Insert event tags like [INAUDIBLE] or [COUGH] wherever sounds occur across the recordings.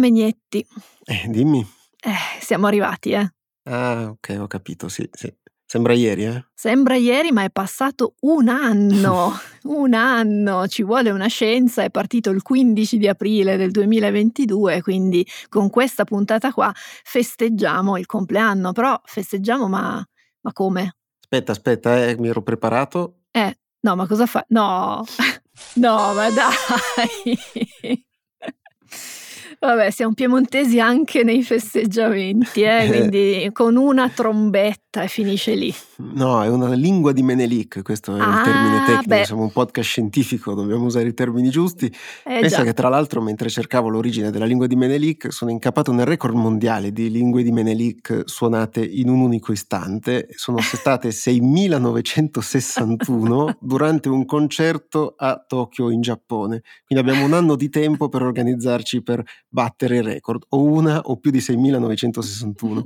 Megnetti. Eh, dimmi. Eh, siamo arrivati, eh. Ah, ok, ho capito, sì, sì. Sembra ieri, eh? Sembra ieri, ma è passato un anno. [LAUGHS] un anno. Ci vuole una scienza. È partito il 15 di aprile del 2022, quindi con questa puntata qua festeggiamo il compleanno. Però festeggiamo, ma, ma come? Aspetta, aspetta, eh, mi ero preparato. Eh, no, ma cosa fa? No, [LAUGHS] no, ma dai. Vabbè, siamo piemontesi anche nei festeggiamenti, eh? quindi con una trombetta e finisce lì. No, è una lingua di Menelik, questo è ah, il termine tecnico, beh. siamo un podcast scientifico, dobbiamo usare i termini giusti. Eh, Pensa già. che tra l'altro mentre cercavo l'origine della lingua di Menelik sono incappato nel record mondiale di lingue di Menelik suonate in un unico istante, sono [LAUGHS] state 6961 durante un concerto a Tokyo in Giappone, quindi abbiamo un anno di tempo per organizzarci per battere il record, o una o più di 6.961.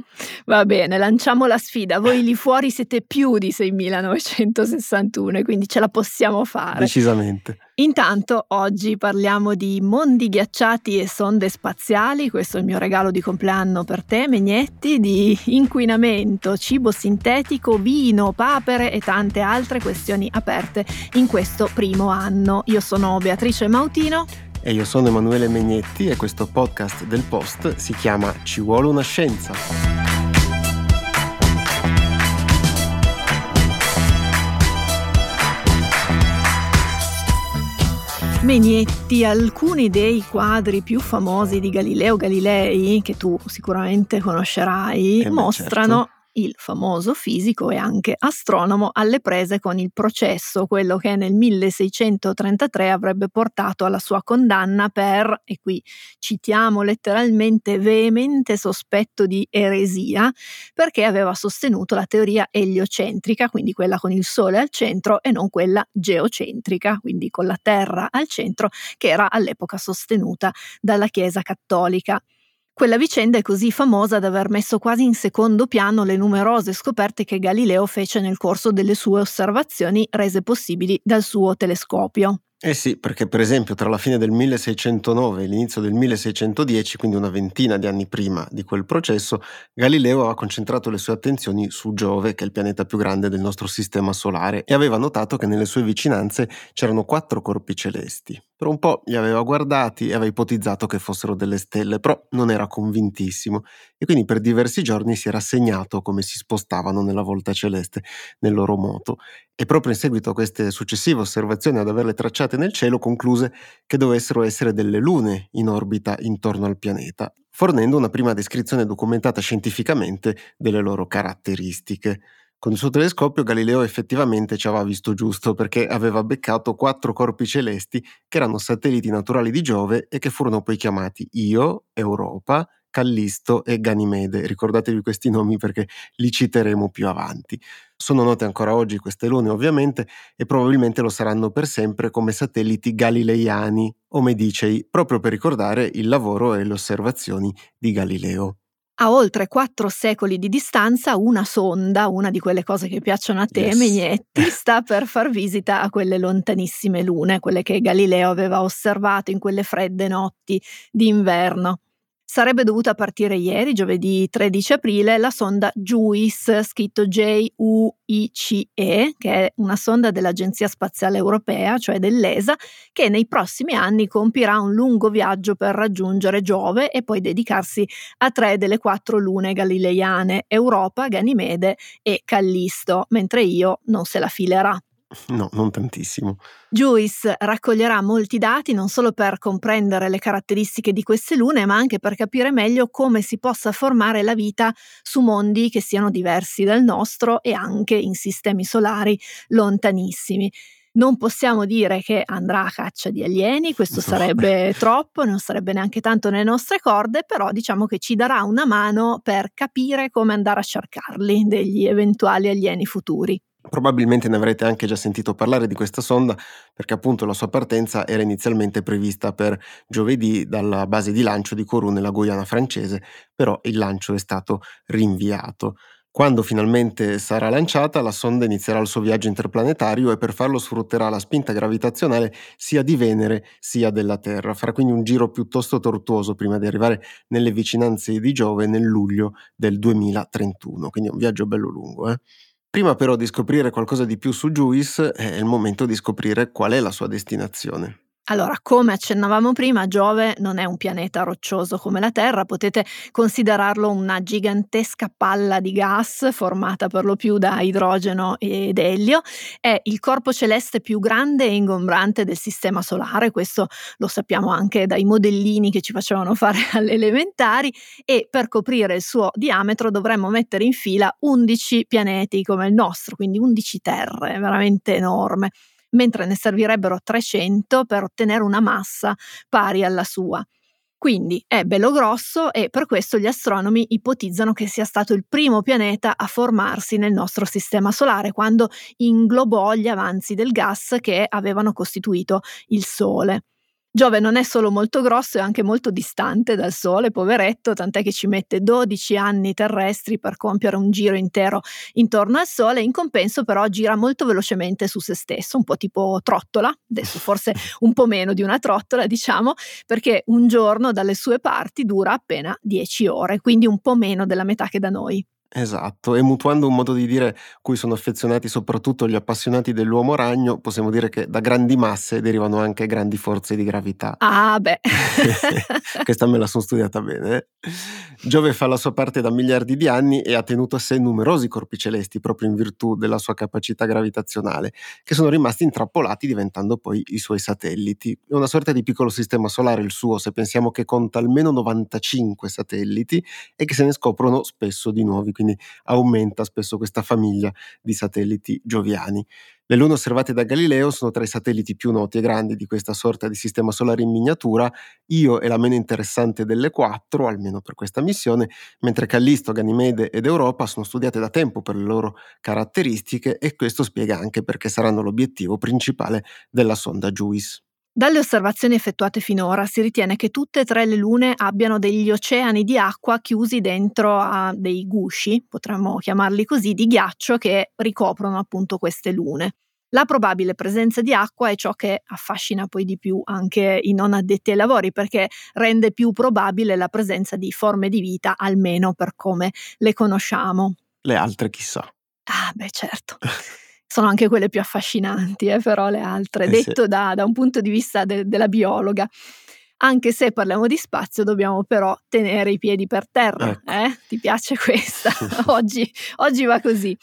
Va bene, lanciamo la sfida. Voi lì fuori siete più di 6.961 quindi ce la possiamo fare. Decisamente. Intanto oggi parliamo di mondi ghiacciati e sonde spaziali, questo è il mio regalo di compleanno per te, Megnetti, di inquinamento, cibo sintetico, vino, papere e tante altre questioni aperte in questo primo anno. Io sono Beatrice Mautino e io sono Emanuele Megnetti e questo podcast del Post si chiama Ci vuole una scienza. Megnetti, alcuni dei quadri più famosi di Galileo Galilei, che tu sicuramente conoscerai, eh beh, mostrano certo il famoso fisico e anche astronomo, alle prese con il processo, quello che nel 1633 avrebbe portato alla sua condanna per, e qui citiamo letteralmente, veemente sospetto di eresia, perché aveva sostenuto la teoria eliocentrica, quindi quella con il Sole al centro, e non quella geocentrica, quindi con la Terra al centro, che era all'epoca sostenuta dalla Chiesa cattolica. Quella vicenda è così famosa da aver messo quasi in secondo piano le numerose scoperte che Galileo fece nel corso delle sue osservazioni rese possibili dal suo telescopio. Eh sì, perché per esempio tra la fine del 1609 e l'inizio del 1610, quindi una ventina di anni prima di quel processo, Galileo aveva concentrato le sue attenzioni su Giove, che è il pianeta più grande del nostro sistema solare, e aveva notato che nelle sue vicinanze c'erano quattro corpi celesti. Per un po' li aveva guardati e aveva ipotizzato che fossero delle stelle, però non era convintissimo e quindi per diversi giorni si era segnato come si spostavano nella volta celeste nel loro moto e proprio in seguito a queste successive osservazioni ad averle tracciate nel cielo concluse che dovessero essere delle lune in orbita intorno al pianeta, fornendo una prima descrizione documentata scientificamente delle loro caratteristiche. Con il suo telescopio Galileo effettivamente ci aveva visto giusto perché aveva beccato quattro corpi celesti che erano satelliti naturali di Giove e che furono poi chiamati Io, Europa, Callisto e Ganimede. Ricordatevi questi nomi perché li citeremo più avanti. Sono note ancora oggi queste lune ovviamente e probabilmente lo saranno per sempre come satelliti galileiani o medicei, proprio per ricordare il lavoro e le osservazioni di Galileo. A oltre quattro secoli di distanza, una sonda, una di quelle cose che piacciono a te, yes. Megnetti, [LAUGHS] sta per far visita a quelle lontanissime lune, quelle che Galileo aveva osservato in quelle fredde notti d'inverno. Sarebbe dovuta partire ieri, giovedì 13 aprile, la sonda JUICE, scritto J-U-I-C-E, che è una sonda dell'Agenzia Spaziale Europea, cioè dell'ESA, che nei prossimi anni compirà un lungo viaggio per raggiungere Giove e poi dedicarsi a tre delle quattro lune galileiane, Europa, Ganimede e Callisto, mentre io non se la filerà. [LAUGHS] No, non tantissimo. Juice raccoglierà molti dati non solo per comprendere le caratteristiche di queste lune, ma anche per capire meglio come si possa formare la vita su mondi che siano diversi dal nostro e anche in sistemi solari lontanissimi. Non possiamo dire che andrà a caccia di alieni, questo sarebbe [LAUGHS] troppo, non sarebbe neanche tanto nelle nostre corde, però diciamo che ci darà una mano per capire come andare a cercarli, degli eventuali alieni futuri. Probabilmente ne avrete anche già sentito parlare di questa sonda perché appunto la sua partenza era inizialmente prevista per giovedì dalla base di lancio di Kourou nella Guyana francese, però il lancio è stato rinviato. Quando finalmente sarà lanciata, la sonda inizierà il suo viaggio interplanetario e per farlo sfrutterà la spinta gravitazionale sia di Venere sia della Terra. Farà quindi un giro piuttosto tortuoso prima di arrivare nelle vicinanze di Giove nel luglio del 2031, quindi un viaggio bello lungo. Eh? Prima però di scoprire qualcosa di più su Juice è il momento di scoprire qual è la sua destinazione. Allora, come accennavamo prima, Giove non è un pianeta roccioso come la Terra, potete considerarlo una gigantesca palla di gas formata per lo più da idrogeno ed elio. È il corpo celeste più grande e ingombrante del Sistema Solare, questo lo sappiamo anche dai modellini che ci facevano [LAUGHS] fare alle elementari e per coprire il suo diametro dovremmo mettere in fila 11 pianeti come il nostro, quindi 11 terre, veramente enorme mentre ne servirebbero 300 per ottenere una massa pari alla sua. Quindi è bello grosso e per questo gli astronomi ipotizzano che sia stato il primo pianeta a formarsi nel nostro sistema solare quando inglobò gli avanzi del gas che avevano costituito il Sole. Giove non è solo molto grosso, è anche molto distante dal Sole, poveretto, tant'è che ci mette 12 anni terrestri per compiere un giro intero intorno al Sole, in compenso però gira molto velocemente su se stesso, un po' tipo trottola, adesso forse [LAUGHS] un po' meno di una trottola diciamo, perché un giorno dalle sue parti dura appena 10 ore, quindi un po' meno della metà che da noi. Esatto, e mutuando un modo di dire cui sono affezionati soprattutto gli appassionati dell'uomo ragno, possiamo dire che da grandi masse derivano anche grandi forze di gravità. Ah, beh. [LAUGHS] Questa me la sono studiata bene. Eh. Giove fa la sua parte da miliardi di anni e ha tenuto a sé numerosi corpi celesti proprio in virtù della sua capacità gravitazionale, che sono rimasti intrappolati diventando poi i suoi satelliti. È una sorta di piccolo sistema solare il suo, se pensiamo che conta almeno 95 satelliti e che se ne scoprono spesso di nuovi quindi aumenta spesso questa famiglia di satelliti gioviani. Le lune osservate da Galileo sono tra i satelliti più noti e grandi di questa sorta di sistema solare in miniatura. Io è la meno interessante delle quattro, almeno per questa missione, mentre Callisto, Ganimede ed Europa sono studiate da tempo per le loro caratteristiche e questo spiega anche perché saranno l'obiettivo principale della sonda JUICE. Dalle osservazioni effettuate finora si ritiene che tutte e tre le lune abbiano degli oceani di acqua chiusi dentro a dei gusci, potremmo chiamarli così, di ghiaccio che ricoprono appunto queste lune. La probabile presenza di acqua è ciò che affascina poi di più anche i non addetti ai lavori perché rende più probabile la presenza di forme di vita, almeno per come le conosciamo. Le altre chissà. Ah, beh, certo. [LAUGHS] sono anche quelle più affascinanti, eh, però le altre, eh detto sì. da, da, un punto di vista de, della biologa. Anche se parliamo di spazio, dobbiamo però tenere i piedi per terra. Ecco. Eh? Ti piace questa? [LAUGHS] oggi, oggi va così.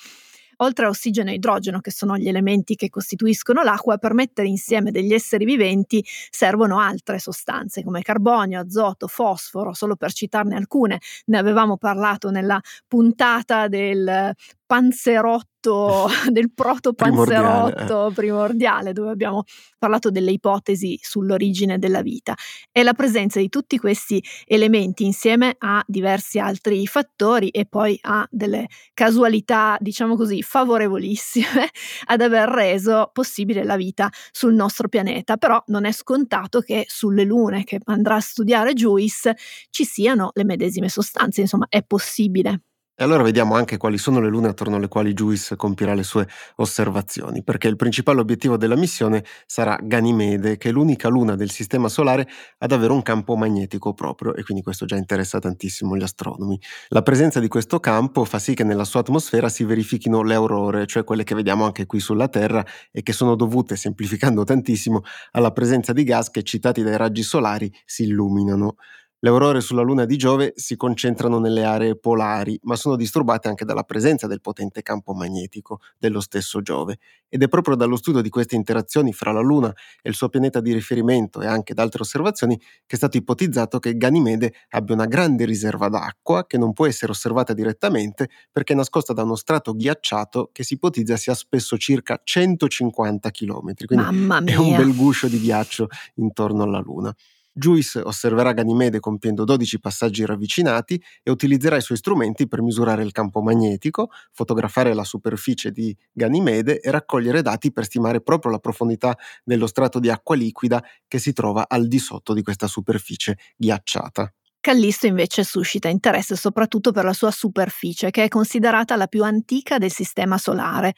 Oltre a ossigeno e idrogeno, che sono gli elementi che costituiscono l'acqua, per mettere insieme degli esseri viventi servono altre sostanze come carbonio, azoto, fosforo, solo per citarne alcune. Ne avevamo parlato nella puntata del panzerotto [LAUGHS] del protopanzerotto primordiale. primordiale, dove abbiamo parlato delle ipotesi sull'origine della vita. E la presenza di tutti questi elementi insieme a diversi altri fattori e poi a delle casualità, diciamo così, favorevolissime [LAUGHS] ad aver reso possibile la vita sul nostro pianeta. Però non è scontato che sulle lune che andrà a studiare Juice ci siano le medesime sostanze, insomma è possibile. E allora vediamo anche quali sono le lune attorno alle quali Juice compirà le sue osservazioni, perché il principale obiettivo della missione sarà Ganimede, che è l'unica luna del Sistema Solare ad avere un campo magnetico proprio, e quindi questo già interessa tantissimo gli astronomi. La presenza di questo campo fa sì che nella sua atmosfera si verifichino le aurore, cioè quelle che vediamo anche qui sulla Terra e che sono dovute, semplificando tantissimo, alla presenza di gas che, eccitati dai raggi solari, si illuminano. Le aurore sulla Luna di Giove si concentrano nelle aree polari, ma sono disturbate anche dalla presenza del potente campo magnetico dello stesso Giove. Ed è proprio dallo studio di queste interazioni fra la Luna e il suo pianeta di riferimento e anche da altre osservazioni che è stato ipotizzato che Ganimede abbia una grande riserva d'acqua che non può essere osservata direttamente perché è nascosta da uno strato ghiacciato che si ipotizza sia spesso circa 150 km. Quindi è un bel guscio di ghiaccio intorno alla Luna. Juice osserverà Ganimede compiendo 12 passaggi ravvicinati e utilizzerà i suoi strumenti per misurare il campo magnetico, fotografare la superficie di Ganimede e raccogliere dati per stimare proprio la profondità dello strato di acqua liquida che si trova al di sotto di questa superficie ghiacciata. Callisto invece suscita interesse soprattutto per la sua superficie, che è considerata la più antica del Sistema Solare.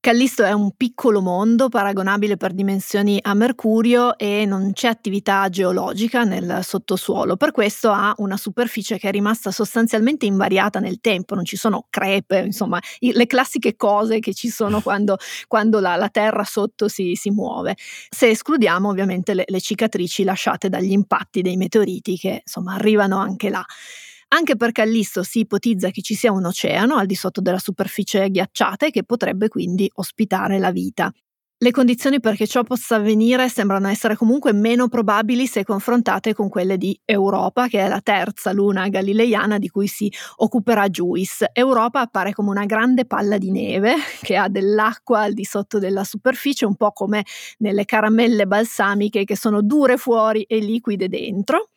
Callisto è un piccolo mondo paragonabile per dimensioni a Mercurio e non c'è attività geologica nel sottosuolo, per questo ha una superficie che è rimasta sostanzialmente invariata nel tempo, non ci sono crepe, insomma le classiche cose che ci sono [LAUGHS] quando, quando la, la, terra sotto si, si, muove, se escludiamo ovviamente le, le cicatrici lasciate dagli impatti dei meteoriti che insomma arrivano anche là. Anche per Callisto si ipotizza che ci sia un oceano al di sotto della superficie ghiacciata e che potrebbe quindi ospitare la vita. Le condizioni perché ciò possa avvenire sembrano essere comunque meno probabili se confrontate con quelle di Europa, che è la terza luna galileiana di cui si occuperà Juice. Europa appare come una grande palla di neve [LAUGHS] che ha dell'acqua al di sotto della superficie, un po' come nelle caramelle balsamiche che sono dure fuori e liquide dentro.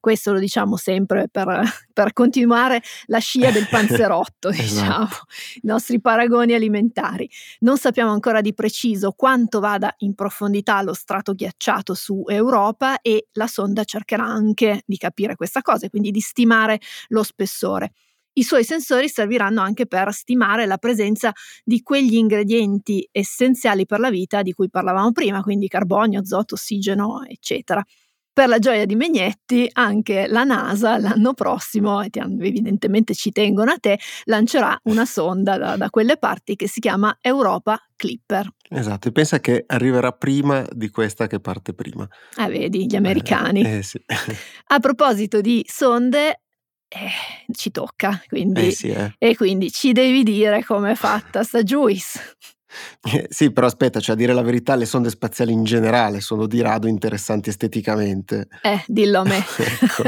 Questo lo diciamo sempre per, per continuare la scia del panzerotto, [LAUGHS] diciamo, esatto. i nostri paragoni alimentari. Non sappiamo ancora di preciso quanto vada in profondità lo strato ghiacciato su Europa e la sonda cercherà anche di capire questa cosa e quindi di stimare lo spessore. I suoi sensori serviranno anche per stimare la presenza di quegli ingredienti essenziali per la vita di cui parlavamo prima, quindi carbonio, azoto, ossigeno, eccetera. Per la gioia di Megnetti, anche la NASA l'anno prossimo, evidentemente ci tengono a te, lancerà una sonda da, da quelle parti che si chiama Europa Clipper. Esatto, e pensa che arriverà prima di questa che parte prima. Ah, vedi, gli americani. Eh, eh sì. [LAUGHS] a proposito di sonde, eh, ci tocca, quindi, eh sì, eh. e quindi ci devi dire com'è fatta sta Juice. Eh, sì, però aspetta, cioè a dire la verità, le sonde spaziali in generale sono di rado interessanti esteticamente. Eh, dillo a me. [LAUGHS] ecco.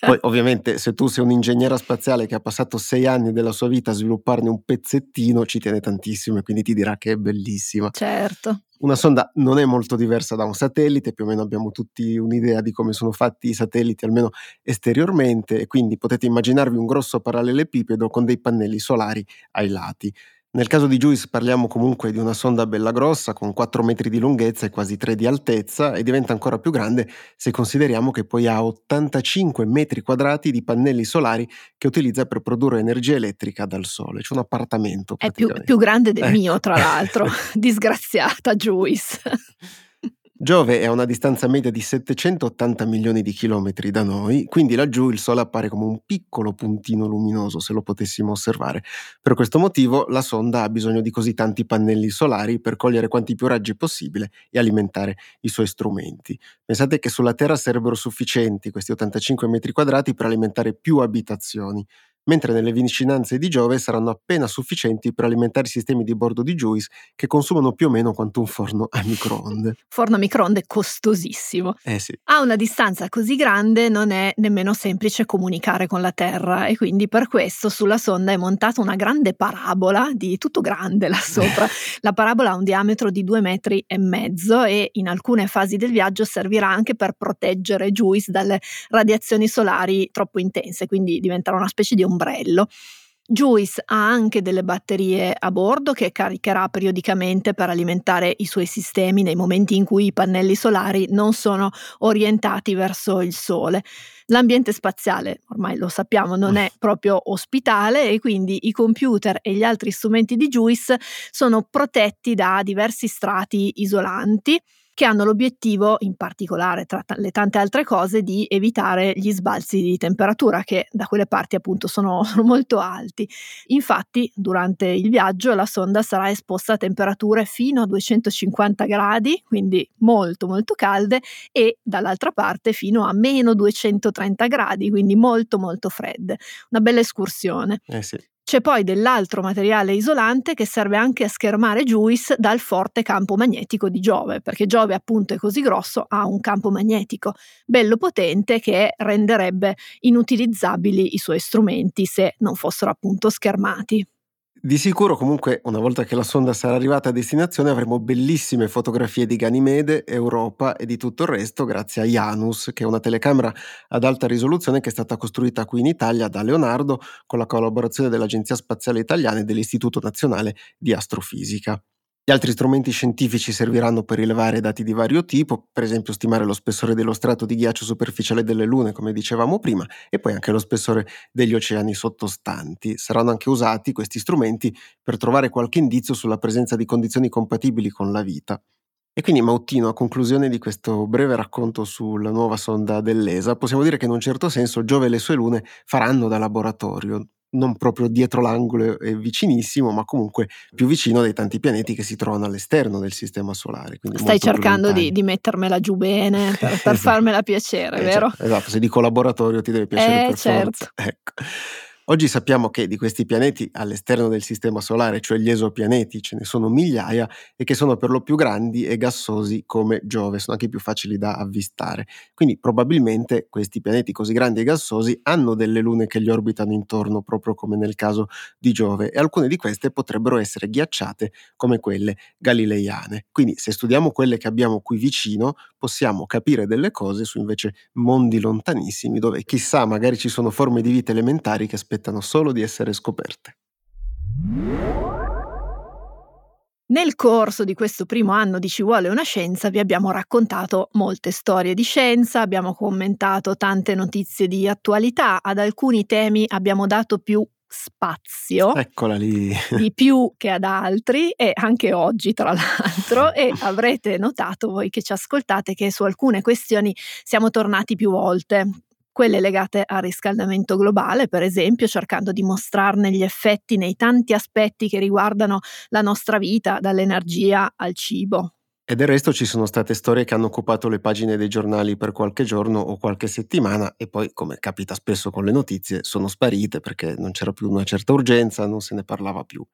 Poi, ovviamente, se tu sei un ingegnere spaziale che ha passato sei anni della sua vita a svilupparne un pezzettino, ci tiene tantissimo e quindi ti dirà che è bellissima. Certo. Una sonda non è molto diversa da un satellite, più o meno abbiamo tutti un'idea di come sono fatti i satelliti, almeno esteriormente, e quindi potete immaginarvi un grosso parallelepipedo con dei pannelli solari ai lati. Nel caso di Juice parliamo comunque di una sonda bella grossa con 4 metri di lunghezza e quasi 3 di altezza e diventa ancora più grande se consideriamo che poi ha 85 metri quadrati di pannelli solari che utilizza per produrre energia elettrica dal sole, cioè un appartamento. È più, più grande del eh. mio, tra l'altro, [LAUGHS] disgraziata Juice. Giove è a una distanza media di 780 milioni di chilometri da noi, quindi laggiù il Sole appare come un piccolo puntino luminoso se lo potessimo osservare. Per questo motivo la sonda ha bisogno di così tanti pannelli solari per cogliere quanti più raggi possibile e alimentare i suoi strumenti. Pensate che sulla Terra sarebbero sufficienti questi 85 metri quadrati per alimentare più abitazioni mentre nelle vicinanze di Giove saranno appena sufficienti per alimentare i sistemi di bordo di Juice che consumano più o meno quanto un forno a microonde. [LAUGHS] Forno a microonde costosissimo. Eh sì. A una distanza così grande non è nemmeno semplice comunicare con la Terra e quindi per questo sulla sonda è montata una grande parabola di tutto grande là sopra. [LAUGHS] la parabola ha un diametro di due metri e mezzo e in alcune fasi del viaggio servirà anche per proteggere Juice dalle radiazioni solari troppo intense, quindi diventerà una specie di ombrello. Juice ha anche delle batterie a bordo che caricherà periodicamente per alimentare i suoi sistemi nei momenti in cui i pannelli solari non sono orientati verso il Sole. L'ambiente spaziale, ormai lo sappiamo, non è proprio ospitale e quindi i computer e gli altri strumenti di Juice sono protetti da diversi strati isolanti che hanno l'obiettivo, in particolare tra t- le tante altre cose, di evitare gli sbalzi di temperatura che da quelle parti appunto sono, [LAUGHS] sono molto alti. Infatti, durante il viaggio la sonda sarà esposta a temperature fino a 250 gradi, quindi molto molto calde, e dall'altra parte fino a meno 230 gradi, quindi molto molto fredde. Una bella escursione. Eh sì. C'è poi dell'altro materiale isolante che serve anche a schermare Juice dal forte campo magnetico di Giove, perché Giove appunto è così grosso, ha un campo magnetico bello potente che renderebbe inutilizzabili i suoi strumenti se non fossero appunto schermati. Di sicuro comunque una volta che la sonda sarà arrivata a destinazione avremo bellissime fotografie di Ganimede, Europa e di tutto il resto grazie a Janus, che è una telecamera ad alta risoluzione che è stata costruita qui in Italia da Leonardo con la collaborazione dell'Agenzia Spaziale Italiana e dell'Istituto Nazionale di Astrofisica. Gli altri strumenti scientifici serviranno per rilevare dati di vario tipo, per esempio stimare lo spessore dello strato di ghiaccio superficiale delle lune, come dicevamo prima, e poi anche lo spessore degli oceani sottostanti. Saranno anche usati questi strumenti per trovare qualche indizio sulla presenza di condizioni compatibili con la vita. E quindi Mautino, a conclusione di questo breve racconto sulla nuova sonda dell'ESA, possiamo dire che in un certo senso Giove e le sue lune faranno da laboratorio, non proprio dietro l'angolo e vicinissimo, ma comunque più vicino dei tanti pianeti che si trovano all'esterno del sistema solare. Stai cercando di, di, mettermela giù bene [LAUGHS] per, per esatto. farmela piacere, eh, vero? Cioè, esatto, se dico laboratorio ti deve piacere eh, per certo. forza. [LAUGHS] Ecco. Oggi sappiamo che di questi pianeti all'esterno del Sistema Solare, cioè gli esopianeti, ce ne sono migliaia e che sono per lo più grandi e gassosi come Giove, sono anche più facili da avvistare. Quindi probabilmente questi pianeti così grandi e gassosi hanno delle lune che gli orbitano intorno, proprio come nel caso di Giove, e alcune di queste potrebbero essere ghiacciate come quelle galileiane. Quindi se studiamo quelle che abbiamo qui vicino, possiamo capire delle cose su invece mondi lontanissimi dove chissà magari ci sono forme di vita elementari che aspettano solo di essere scoperte. Nel corso di questo primo anno di Ci vuole una scienza vi abbiamo raccontato molte storie di scienza, abbiamo commentato tante notizie di attualità, ad alcuni temi abbiamo dato più spazio Eccola lì. [LAUGHS] di più che ad altri e anche oggi tra l'altro e [LAUGHS] avrete notato voi che ci ascoltate che su alcune questioni siamo tornati più volte quelle legate al riscaldamento globale, per esempio, cercando di mostrarne gli effetti nei tanti aspetti che riguardano la nostra vita, dall'energia al cibo. E del resto ci sono state storie che hanno occupato le pagine dei giornali per qualche giorno o qualche settimana e poi, come capita spesso con le notizie, sono sparite perché non c'era più una certa urgenza, non se ne parlava più.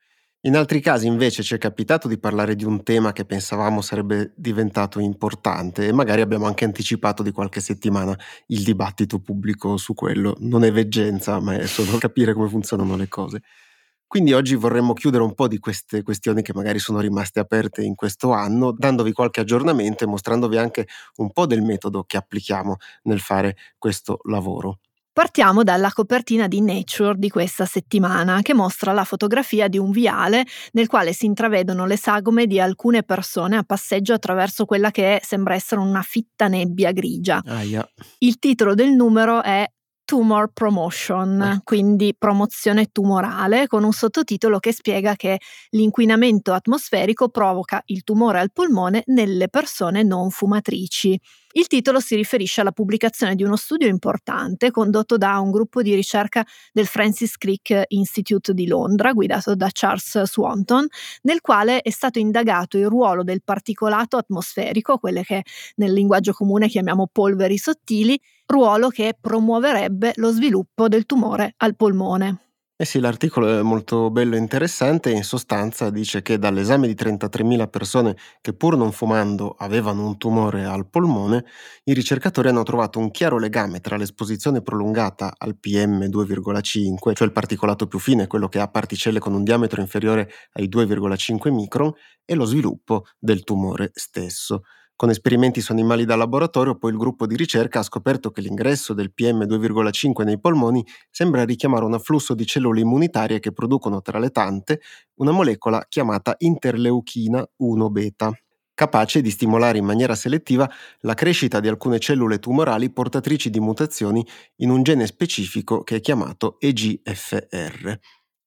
In altri casi invece ci è capitato di parlare di un tema che pensavamo sarebbe diventato importante e magari abbiamo anche anticipato di qualche settimana il dibattito pubblico su quello. Non è veggenza, ma è solo [LAUGHS] capire come funzionano le cose. Quindi oggi vorremmo chiudere un po' di queste questioni che magari sono rimaste aperte in questo anno, dandovi qualche aggiornamento e mostrandovi anche un po' del metodo che applichiamo nel fare questo lavoro. Partiamo dalla copertina di Nature di questa settimana, che mostra la fotografia di un viale nel quale si intravedono le sagome di alcune persone a passeggio attraverso quella che sembra essere una fitta nebbia grigia. Ah, yeah. Il titolo del numero è Tumor Promotion, ecco. quindi promozione tumorale, con un sottotitolo che spiega che l'inquinamento atmosferico provoca il tumore al polmone nelle persone non fumatrici. Il titolo si riferisce alla pubblicazione di uno studio importante condotto da un gruppo di ricerca del Francis Crick Institute di Londra, guidato da Charles Swanton, nel quale è stato indagato il ruolo del particolato atmosferico, quelle che nel linguaggio comune chiamiamo polveri sottili, ruolo che promuoverebbe lo sviluppo del tumore al polmone. Eh sì, l'articolo è molto bello e interessante in sostanza dice che dall'esame di 33.000 persone che pur non fumando avevano un tumore al polmone, i ricercatori hanno trovato un chiaro legame tra l'esposizione prolungata al PM2,5, cioè il particolato più fine, quello che ha particelle con un diametro inferiore ai 2,5 micron, e lo sviluppo del tumore stesso. Con esperimenti su animali da laboratorio, poi il gruppo di ricerca ha scoperto che l'ingresso del PM2,5 nei polmoni sembra richiamare un afflusso di cellule immunitarie che producono tra le tante una molecola chiamata interleuchina 1-beta, capace di stimolare in maniera selettiva la crescita di alcune cellule tumorali portatrici di mutazioni in un gene specifico che è chiamato EGFR.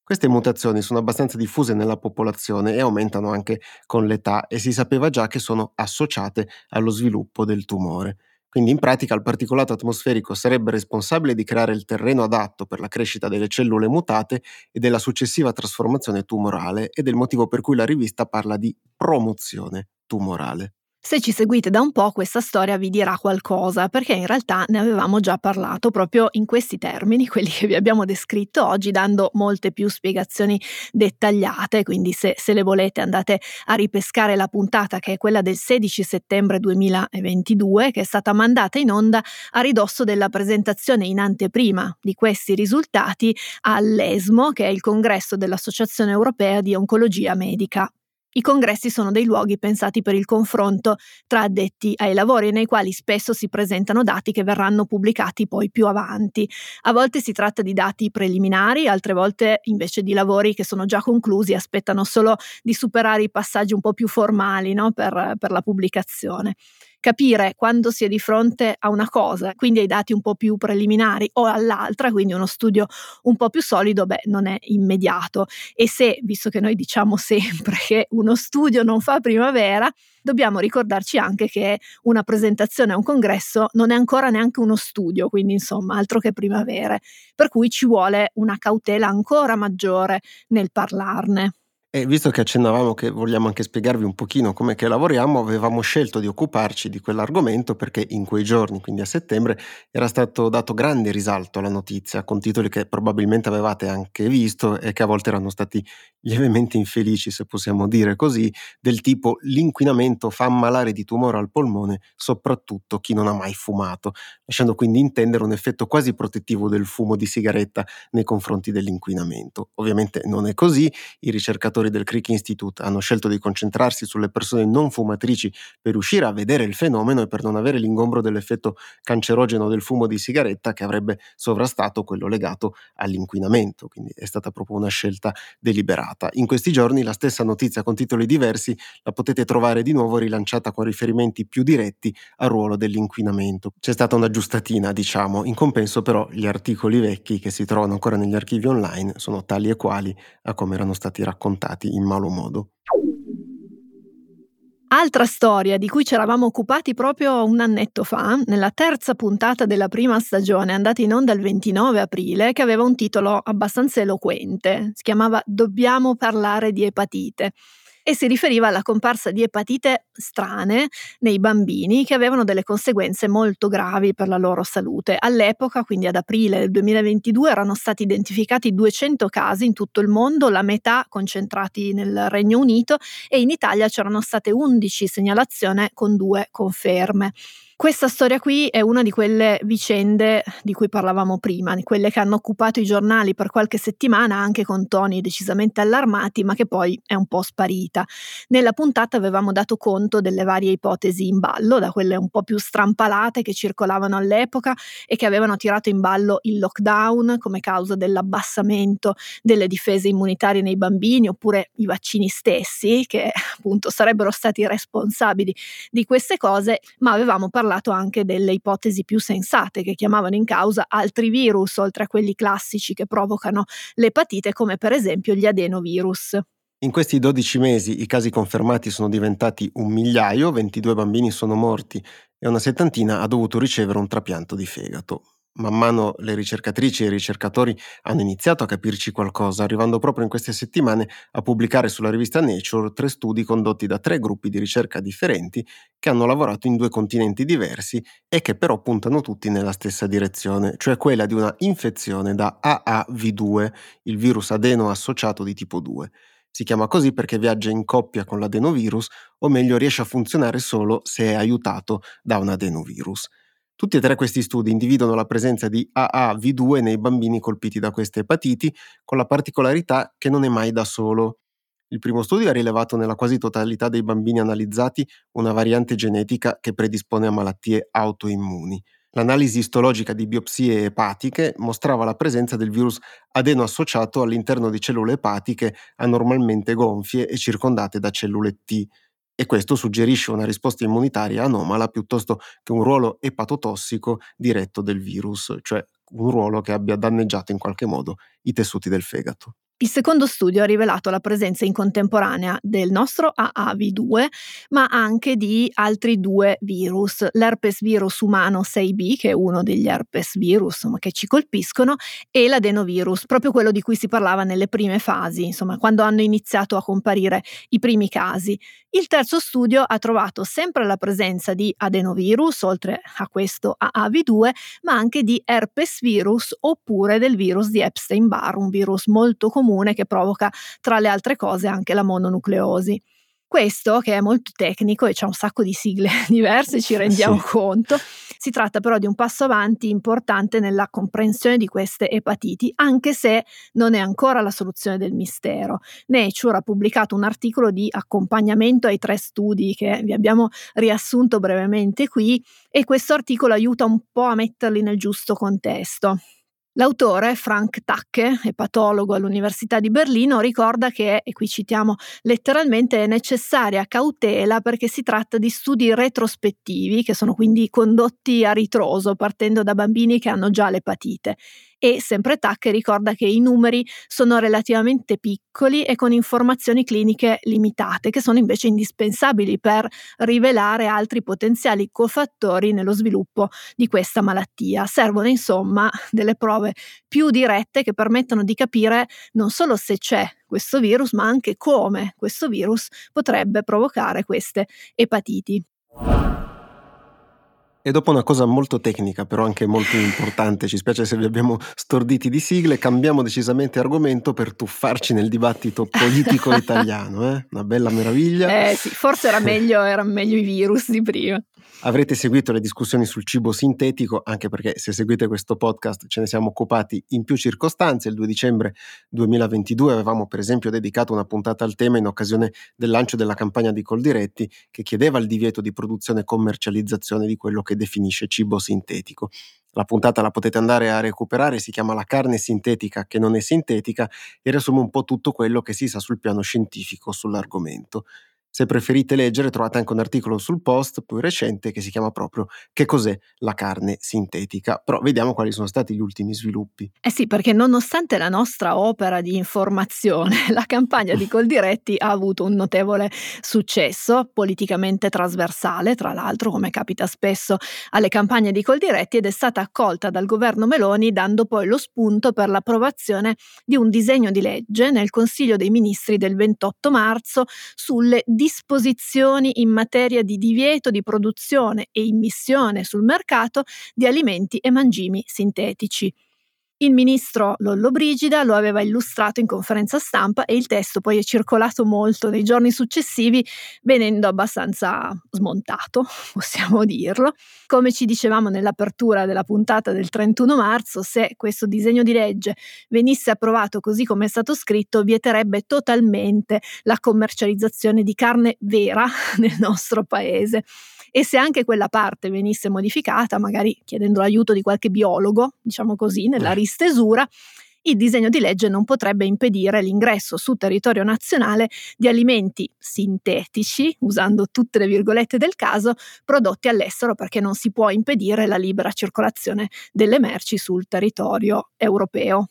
Queste mutazioni sono abbastanza diffuse nella popolazione e aumentano anche con l'età e si sapeva già che sono associate allo sviluppo del tumore. Quindi in pratica il particolato atmosferico sarebbe responsabile di creare il terreno adatto per la crescita delle cellule mutate e della successiva trasformazione tumorale ed è il motivo per cui la rivista parla di promozione tumorale. Se ci seguite da un po' questa storia vi dirà qualcosa, perché in realtà ne avevamo già parlato proprio in questi termini, [LAUGHS] quelli che vi abbiamo descritto oggi, dando molte più spiegazioni dettagliate, quindi se, se le volete andate a ripescare la puntata che è quella del 16 settembre 2022, che è stata mandata in onda a ridosso della presentazione in anteprima di questi risultati all'ESMO, che è il congresso dell'Associazione Europea di Oncologia Medica. I congressi sono dei luoghi pensati per il confronto tra addetti ai lavori, nei quali spesso si presentano dati che verranno pubblicati poi più avanti. A volte si tratta di dati preliminari, altre volte invece di lavori che sono già conclusi, aspettano solo di superare i passaggi un po' più formali no? per, per la pubblicazione capire quando si è di fronte a una cosa, quindi ai dati un po' più preliminari o all'altra, quindi uno studio un po' più solido, beh, non è immediato. E se, visto che noi diciamo sempre che uno studio non fa primavera, dobbiamo ricordarci anche che una presentazione a un congresso non è ancora neanche uno studio, quindi insomma altro che primavere, per cui ci vuole una cautela ancora maggiore nel parlarne. E visto che accennavamo che vogliamo anche spiegarvi un pochino come che lavoriamo, avevamo scelto di occuparci di quell'argomento perché in quei giorni, quindi a settembre, era stato dato grande risalto alla notizia, con titoli che probabilmente avevate anche visto e che a volte erano stati lievemente infelici, se possiamo dire così, del tipo l'inquinamento fa ammalare di tumore al polmone soprattutto chi non ha mai fumato, lasciando quindi intendere un effetto quasi protettivo del fumo di sigaretta nei confronti dell'inquinamento. Ovviamente non è così, i ricercatori ricercatori del Crick Institute hanno scelto di concentrarsi sulle persone non fumatrici per riuscire a vedere il fenomeno e per non avere l'ingombro dell'effetto cancerogeno del fumo di sigaretta che avrebbe sovrastato quello legato all'inquinamento. Quindi è stata proprio una scelta deliberata. In questi giorni la stessa notizia con titoli diversi la potete trovare di nuovo rilanciata con riferimenti più diretti al ruolo dell'inquinamento. C'è stata una giustatina, diciamo, in compenso però gli articoli vecchi che si trovano ancora negli archivi online sono tali e quali a come erano stati raccontati trattati in malo modo. Altra storia di cui ci eravamo occupati proprio un annetto fa, nella terza puntata della prima stagione, andata in onda il 29 aprile, che aveva un titolo abbastanza eloquente. Si chiamava Dobbiamo parlare di epatite e si riferiva alla comparsa di epatite strane nei bambini che avevano delle conseguenze molto gravi per la loro salute. All'epoca, quindi ad aprile del 2022, erano stati identificati 200 casi in tutto il mondo, la metà concentrati nel Regno Unito e in Italia c'erano state 11 segnalazioni con due conferme. Questa storia qui è una di quelle vicende di cui parlavamo prima, di quelle che hanno occupato i giornali per qualche settimana anche con toni decisamente allarmati, ma che poi è un po' sparita. Nella puntata avevamo dato conto delle varie ipotesi in ballo, da quelle un po' più strampalate che circolavano all'epoca e che avevano tirato in ballo il lockdown come causa dell'abbassamento delle difese immunitarie nei bambini, oppure i vaccini stessi, che appunto sarebbero stati responsabili di queste cose, ma avevamo parlato anche delle ipotesi più sensate che chiamavano in causa altri virus oltre a quelli classici che provocano l'epatite come per esempio gli adenovirus. In questi 12 mesi i casi confermati sono diventati un migliaio, 22 bambini sono morti e una settantina ha dovuto ricevere un trapianto di fegato. Man mano le ricercatrici e i ricercatori hanno iniziato a capirci qualcosa, arrivando proprio in queste settimane a pubblicare sulla rivista Nature tre studi condotti da tre gruppi di ricerca differenti che hanno lavorato in due continenti diversi e che però puntano tutti nella stessa direzione, cioè quella di una infezione da AAV2, il virus adeno associato di tipo 2. Si chiama così perché viaggia in coppia con l'adenovirus, o meglio riesce a funzionare solo se è aiutato da un adenovirus. Tutti e tre questi studi individuano la presenza di AAV2 nei bambini colpiti da queste epatiti, con la particolarità che non è mai da solo. Il primo studio ha rilevato nella quasi totalità dei bambini analizzati una variante genetica che predispone a malattie autoimmuni. L'analisi istologica di biopsie epatiche mostrava la presenza del virus adeno associato all'interno di cellule epatiche anormalmente gonfie e circondate da cellule T, e questo suggerisce una risposta immunitaria anomala piuttosto che un ruolo epatotossico diretto del virus, cioè un ruolo che abbia danneggiato in qualche modo i tessuti del fegato. Il secondo studio ha rivelato la presenza in contemporanea del nostro AAV2, ma anche di altri due virus, l'herpes virus umano 6B, che è uno degli herpes virus che ci colpiscono, e l'adenovirus, proprio quello di cui si parlava nelle prime fasi, insomma, quando hanno iniziato a comparire i primi casi. Il terzo studio ha trovato sempre la presenza di adenovirus, oltre a questo AAV2, ma anche di herpes virus oppure del virus di Epstein-Barr, un virus molto comune che provoca tra le altre cose anche la mononucleosi. Questo, che è molto tecnico e c'è un sacco di sigle [LAUGHS] diverse, ci rendiamo [LAUGHS] sì. conto, si tratta però di un passo avanti importante nella comprensione di queste epatiti, anche se non è ancora la soluzione del mistero. Nature ha pubblicato un articolo di accompagnamento ai tre studi che vi abbiamo riassunto brevemente qui e questo articolo aiuta un po' a metterli nel giusto contesto. L'autore, Frank Tacke, epatologo all'Università di Berlino, ricorda che, e qui citiamo letteralmente, è necessaria cautela perché si tratta di studi retrospettivi, che sono quindi condotti a ritroso, partendo da bambini che hanno già l'epatite e sempre TAC ricorda che i numeri sono relativamente piccoli e con informazioni cliniche limitate, che sono invece indispensabili per rivelare altri potenziali cofattori nello sviluppo di questa malattia. Servono insomma delle prove più dirette che permettano di capire non solo se c'è questo virus, ma anche come questo virus potrebbe provocare queste epatiti. E dopo una cosa molto tecnica, però anche molto importante, ci spiace se vi abbiamo storditi di sigle, cambiamo decisamente argomento per tuffarci nel dibattito politico [LAUGHS] italiano. Eh? Una bella meraviglia. Eh sì, forse era meglio, erano meglio i virus di prima. Avrete seguito le discussioni sul cibo sintetico, anche perché se seguite questo podcast ce ne siamo occupati in più circostanze. Il 2 dicembre 2022 avevamo per esempio dedicato una puntata al tema in occasione del lancio della campagna di Coldiretti che chiedeva il divieto di produzione e commercializzazione di quello che definisce cibo sintetico. La puntata la potete andare a recuperare, si chiama La carne sintetica che non è sintetica e riassume un po' tutto quello che si sa sul piano scientifico sull'argomento. Se preferite leggere trovate anche un articolo sul post più recente che si chiama proprio Che cos'è la carne sintetica? Però vediamo quali sono stati gli ultimi sviluppi. Eh sì, perché nonostante la nostra opera di informazione, [LAUGHS] la campagna di Coldiretti ha avuto un notevole successo, politicamente trasversale, tra l'altro come capita spesso alle campagne di Coldiretti, ed è stata accolta dal governo Meloni dando poi lo spunto per l'approvazione di un disegno di legge nel Consiglio dei Ministri del 28 marzo sulle disposizioni in materia di divieto di produzione e immissione sul mercato di alimenti e mangimi sintetici. Il ministro Lollobrigida lo aveva illustrato in conferenza stampa e il testo poi è circolato molto nei giorni successivi, venendo abbastanza smontato, [LAUGHS] possiamo dirlo. Come ci dicevamo nell'apertura della puntata del 31 marzo, se questo disegno di legge venisse approvato così come è stato scritto, vieterebbe totalmente la commercializzazione di carne vera [LAUGHS] nel nostro paese e se anche quella parte venisse modificata, magari chiedendo l'aiuto di qualche biologo, diciamo così, nella eh. ristesura, il disegno di legge non potrebbe impedire l'ingresso su territorio nazionale di alimenti sintetici, usando tutte le virgolette del caso, prodotti all'estero perché non si può impedire la libera circolazione delle merci sul territorio europeo.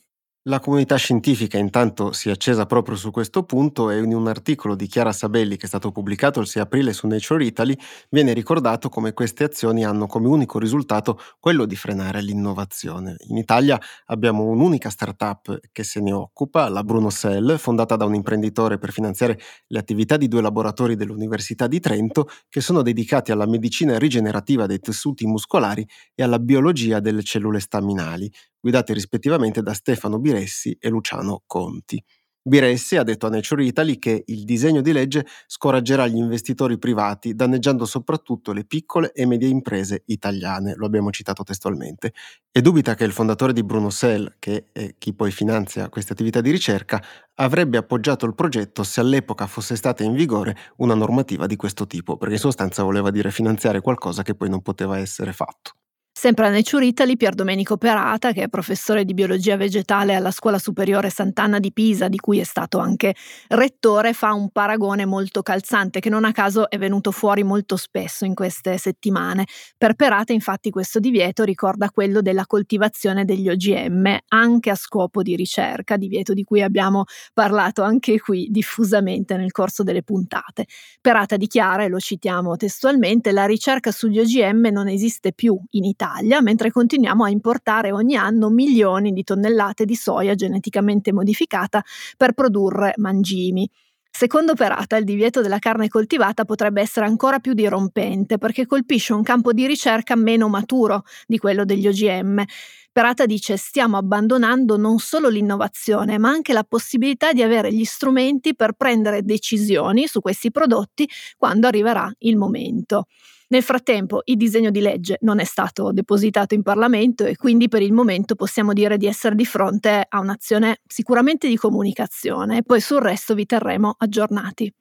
La comunità scientifica intanto si è accesa proprio su questo punto e in un articolo di Chiara Sabelli che è stato pubblicato il 6 aprile su Nature Italy viene ricordato come queste azioni hanno come unico risultato quello di frenare l'innovazione. In Italia abbiamo un'unica startup che se ne occupa, la Bruno Cell, fondata da un imprenditore per finanziare le attività di due laboratori dell'Università di Trento che sono dedicati alla medicina rigenerativa dei tessuti muscolari e alla biologia delle cellule staminali, guidati rispettivamente da Stefano Biressi e Luciano Conti. Biressi ha detto a Nature Italy che il disegno di legge scoraggerà gli investitori privati, danneggiando soprattutto le piccole e medie imprese italiane, lo abbiamo citato testualmente, e dubita che il fondatore di Bruno Cell, che è chi poi finanzia queste attività di ricerca, avrebbe appoggiato il progetto se all'epoca fosse stata in vigore una normativa di questo tipo, perché in sostanza voleva dire finanziare qualcosa che poi non poteva essere fatto. Sempre a Nature Italy, Pier Domenico Perata, che è professore di biologia vegetale alla Scuola Superiore Sant'Anna di Pisa, di cui è stato anche rettore, fa un paragone molto calzante che non a caso è venuto fuori molto spesso in queste settimane. Per Perata, infatti, questo divieto ricorda quello della coltivazione degli OGM, anche a scopo di ricerca, divieto di cui abbiamo parlato anche qui diffusamente nel corso delle puntate. Perata dichiara, e lo citiamo testualmente, la ricerca sugli OGM non esiste più in Italia Italia, mentre continuiamo a importare ogni anno milioni di tonnellate di soia geneticamente modificata per produrre mangimi. Secondo Perata, il divieto della carne coltivata potrebbe essere ancora più dirompente perché colpisce un campo di ricerca meno maturo di quello degli OGM. Perata dice stiamo abbandonando non solo l'innovazione, ma anche la possibilità di avere gli strumenti per prendere decisioni su questi prodotti quando arriverà il momento. Nel frattempo il disegno di legge non è stato depositato in Parlamento e quindi per il momento possiamo dire di essere di fronte a un'azione sicuramente di comunicazione e poi sul resto vi terremo aggiornati.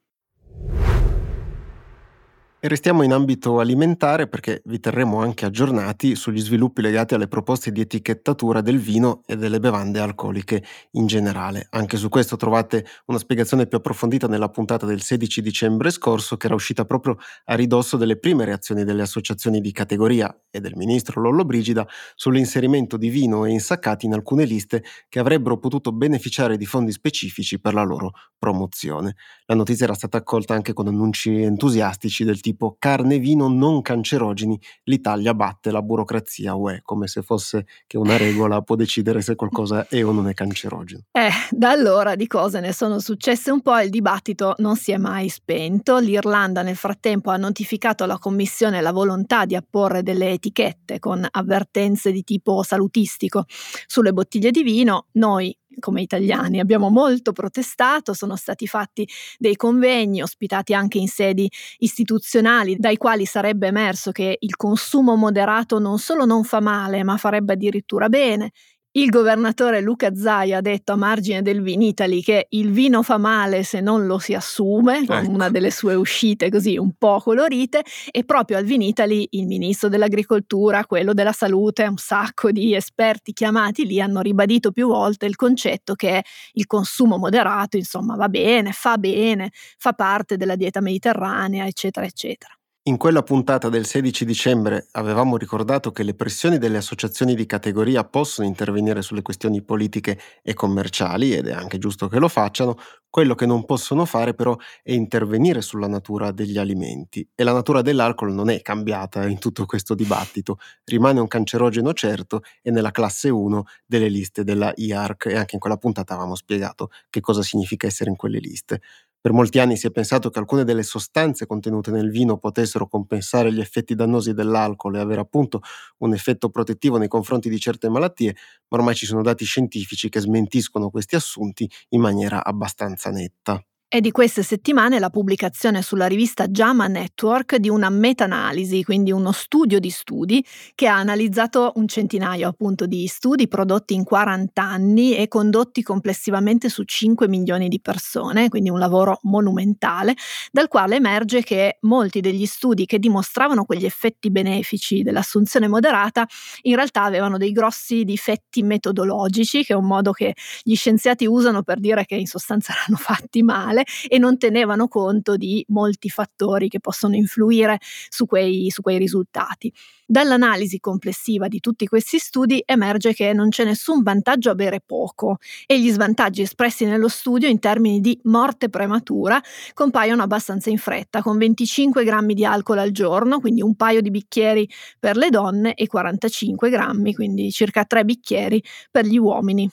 E restiamo in ambito alimentare perché vi terremo anche aggiornati sugli sviluppi legati alle proposte di etichettatura del vino e delle bevande alcoliche in generale. Anche su questo trovate una spiegazione più approfondita nella puntata del 16 dicembre scorso che era uscita proprio a ridosso delle prime reazioni delle associazioni di categoria e del ministro Lollobrigida sull'inserimento di vino e insaccati in alcune liste che avrebbero potuto beneficiare di fondi specifici per la loro promozione. La notizia era stata accolta anche con annunci entusiastici del tipo tipo carne e vino non cancerogeni, l'Italia batte la burocrazia UE, come se fosse che una regola può decidere se qualcosa è o non è cancerogeno. Eh, da allora di cose ne sono successe un po' e il dibattito non si è mai spento. L'Irlanda nel frattempo ha notificato alla Commissione la volontà di apporre delle etichette con avvertenze di tipo salutistico sulle bottiglie di vino. Noi come italiani. Abbiamo molto protestato, sono stati fatti dei convegni ospitati anche in sedi istituzionali dai quali sarebbe emerso che il consumo moderato non solo non fa male, ma farebbe addirittura bene. Il governatore Luca Zaia ha detto a margine del Vinitali che il vino fa male se non lo si assume, ecco. una delle sue uscite così un po' colorite, e proprio al Vinitali il ministro dell'agricoltura, quello della salute, un sacco di esperti chiamati lì hanno ribadito più volte il concetto che il consumo moderato, insomma, va bene, fa bene, fa parte della dieta mediterranea, eccetera, eccetera. In quella puntata del 16 dicembre avevamo ricordato che le pressioni delle associazioni di categoria possono intervenire sulle questioni politiche e commerciali ed è anche giusto che lo facciano, quello che non possono fare però è intervenire sulla natura degli alimenti. E la natura dell'alcol non è cambiata in tutto questo dibattito, rimane un cancerogeno certo e nella classe 1 delle liste della IARC e anche in quella puntata avevamo spiegato che cosa significa essere in quelle liste. Per molti anni si è pensato che alcune delle sostanze contenute nel vino potessero compensare gli effetti dannosi dell'alcol e avere appunto un effetto protettivo nei confronti di certe malattie, ma ormai ci sono dati scientifici che smentiscono questi assunti in maniera abbastanza netta. È di queste settimane la pubblicazione sulla rivista JAMA Network di una meta-analisi, quindi uno studio di studi che ha analizzato un centinaio appunto di studi prodotti in 40 anni e condotti complessivamente su 5 milioni di persone, quindi un lavoro monumentale, dal quale emerge che molti degli studi che dimostravano quegli effetti benefici dell'assunzione moderata in realtà avevano dei grossi difetti metodologici, che è un modo che gli scienziati usano per dire che in sostanza [LAUGHS] erano fatti male e non tenevano conto di molti fattori che possono influire su quei, su quei risultati. Dall'analisi complessiva di tutti questi studi emerge che non c'è nessun vantaggio a bere poco e gli svantaggi espressi nello studio in termini di morte prematura compaiono abbastanza in fretta, con 25 grammi di alcol al giorno, quindi un paio di bicchieri per le donne e 45 grammi, quindi circa 3 bicchieri per gli uomini.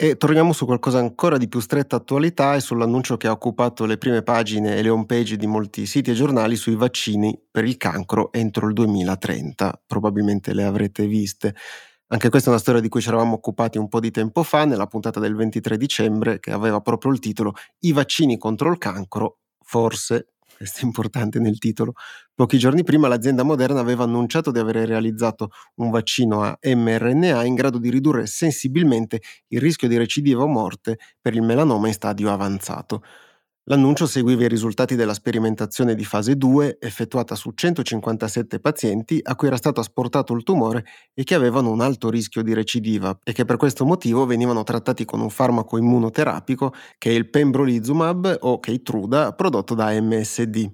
E torniamo su qualcosa ancora di più stretta attualità e sull'annuncio che ha occupato le prime pagine e le home page di molti siti e giornali sui vaccini per il cancro entro il 2030. Probabilmente le avrete viste. Anche questa è una storia di cui ci eravamo occupati un po' di tempo fa, nella puntata del 23 dicembre, che aveva proprio il titolo I vaccini contro il cancro, forse questo è importante nel titolo, pochi giorni prima l'azienda Moderna aveva annunciato di aver realizzato un vaccino a mRNA in grado di ridurre sensibilmente il rischio di recidiva o morte per il melanoma in stadio avanzato. L'annuncio seguiva i risultati della sperimentazione di fase 2 effettuata su 157 pazienti a cui era stato asportato il tumore e che avevano un alto rischio di recidiva e che per questo motivo venivano trattati con un farmaco immunoterapico che è il pembrolizumab o Keytruda prodotto da MSD.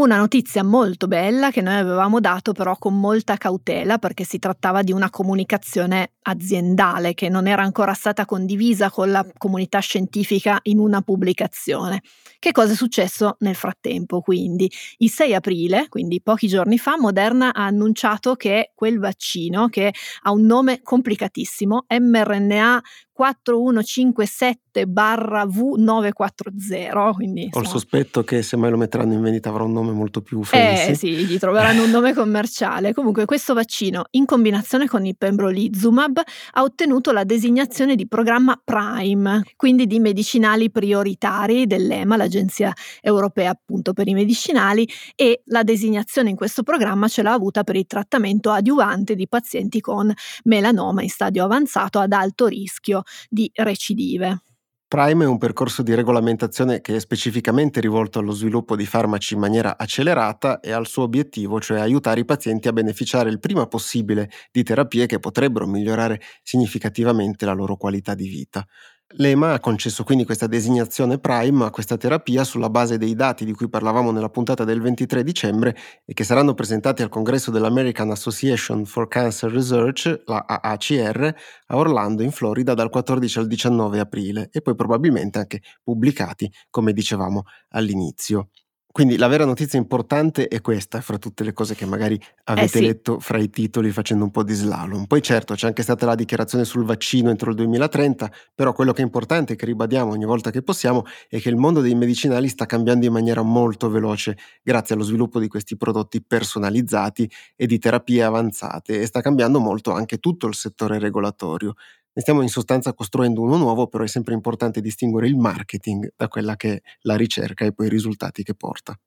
Una notizia molto bella che noi avevamo dato però con molta cautela perché si trattava di una comunicazione aziendale che non era ancora stata condivisa con la comunità scientifica in una pubblicazione. Che cosa è successo nel frattempo? Quindi, il 6 aprile, quindi pochi giorni fa, Moderna ha annunciato che quel vaccino, che ha un nome complicatissimo, mRNA 4157 barra V940. Quindi, Ho il sospetto che se mai lo metteranno in vendita avrà un nome molto più fancy. Eh sì, gli troveranno un nome commerciale. Comunque questo vaccino, in combinazione con il pembrolizumab, ha ottenuto la designazione di programma Prime, quindi di medicinali prioritari dell'EMA, l'Agenzia Europea appunto per i medicinali, e la designazione in questo programma ce l'ha avuta per il trattamento adiuvante di pazienti con melanoma in stadio avanzato ad alto rischio di recidive. Prime è un percorso di regolamentazione che è specificamente rivolto allo sviluppo di farmaci in maniera accelerata e al suo obiettivo, cioè aiutare i pazienti a beneficiare il prima possibile di terapie che potrebbero migliorare significativamente la loro qualità di vita. L'EMA ha concesso quindi questa designazione Prime a questa terapia sulla base dei dati di cui parlavamo nella puntata del 23 dicembre e che saranno presentati al congresso dell'American Association for Cancer Research, la AACR, a Orlando in Florida dal 14 al 19 aprile e poi probabilmente anche pubblicati, come dicevamo all'inizio. Quindi la vera notizia importante è questa, fra tutte le cose che magari avete eh sì. letto fra i titoli facendo un po' di slalom. Poi certo c'è anche stata la dichiarazione sul vaccino entro il 2030, però quello che è importante, che ribadiamo ogni volta che possiamo, è che il mondo dei medicinali sta cambiando in maniera molto veloce grazie allo sviluppo di questi prodotti personalizzati e di terapie avanzate e sta cambiando molto anche tutto il settore regolatorio. Ne stiamo in sostanza costruendo uno nuovo, però è sempre importante distinguere il marketing da quella che è la ricerca e poi i risultati che porta.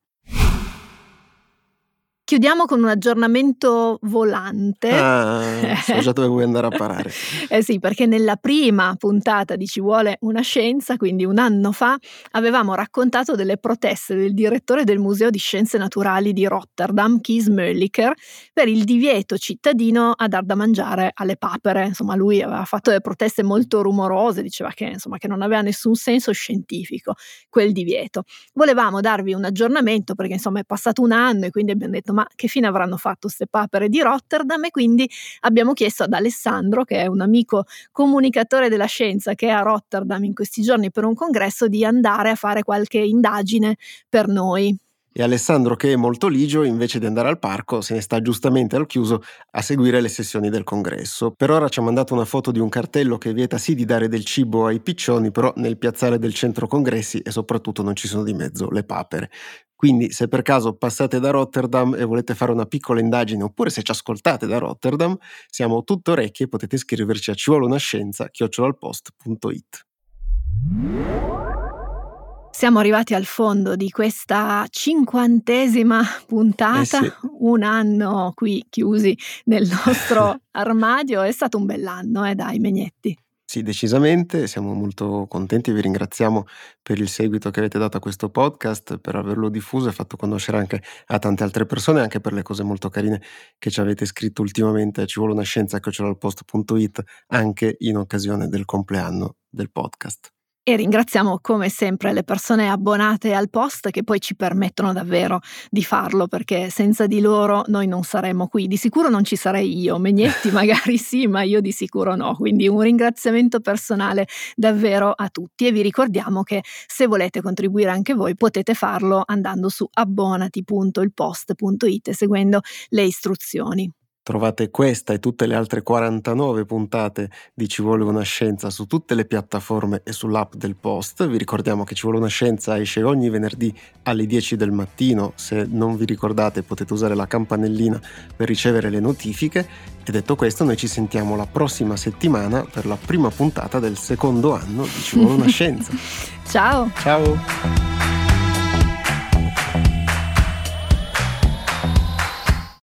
Chiudiamo con un aggiornamento volante. Ah, so già dove vuoi andare a parare. [LAUGHS] eh sì, perché nella prima puntata di Ci vuole una scienza, quindi un anno fa, avevamo raccontato delle proteste del direttore del Museo di Scienze Naturali di Rotterdam, Kees Mölliker, per il divieto cittadino a dar da mangiare alle papere. Insomma, lui aveva fatto delle proteste molto rumorose, diceva che, insomma, che non aveva nessun senso scientifico quel divieto. Volevamo darvi un aggiornamento perché insomma è passato un anno e quindi abbiamo detto ma che fine avranno fatto queste papere di Rotterdam e quindi abbiamo chiesto ad Alessandro, che è un amico comunicatore della scienza che è a Rotterdam in questi giorni per un congresso, di andare a fare qualche indagine per noi. E Alessandro, che è molto ligio, invece di andare al parco, se ne sta giustamente al chiuso a seguire le sessioni del congresso. Per ora ci ha mandato una foto di un cartello che vieta sì di dare del cibo ai piccioni, però nel piazzale del centro congressi e soprattutto non ci sono di mezzo le papere. Quindi se per caso passate da Rotterdam e volete fare una piccola indagine oppure se ci ascoltate da Rotterdam, siamo tutto orecchie e potete scriverci a ci vuole una scienza chiocciolalpost.it. Siamo arrivati al fondo di questa cinquantesima puntata, eh sì. un anno qui chiusi nel nostro [LAUGHS] armadio, è stato un bell'anno, eh dai Megnetti. Sì, decisamente, siamo molto contenti, vi ringraziamo per il seguito che avete dato a questo podcast, per averlo diffuso e fatto conoscere anche a tante altre persone, anche per le cose molto carine che ci avete scritto ultimamente. Ci vuole una scienza che anche in occasione del compleanno del podcast. E ringraziamo come sempre le persone abbonate al post che poi ci permettono davvero di farlo perché senza di loro noi non saremmo qui. Di sicuro non ci sarei io, Megnetti [LAUGHS] magari sì, ma io di sicuro no. Quindi un ringraziamento personale davvero a tutti e vi ricordiamo che se volete contribuire anche voi potete farlo andando su abbonati.ilpost.it seguendo le istruzioni. Trovate questa e tutte le altre 49 puntate di Ci vuole una scienza su tutte le piattaforme e sull'app del Post. Vi ricordiamo che Ci vuole una scienza esce ogni venerdì alle 10 del mattino. Se non vi ricordate potete usare la campanellina per ricevere le notifiche. E detto questo, noi ci sentiamo la prossima settimana per la prima puntata del secondo anno di Ci vuole una scienza. [LAUGHS] Ciao! Ciao!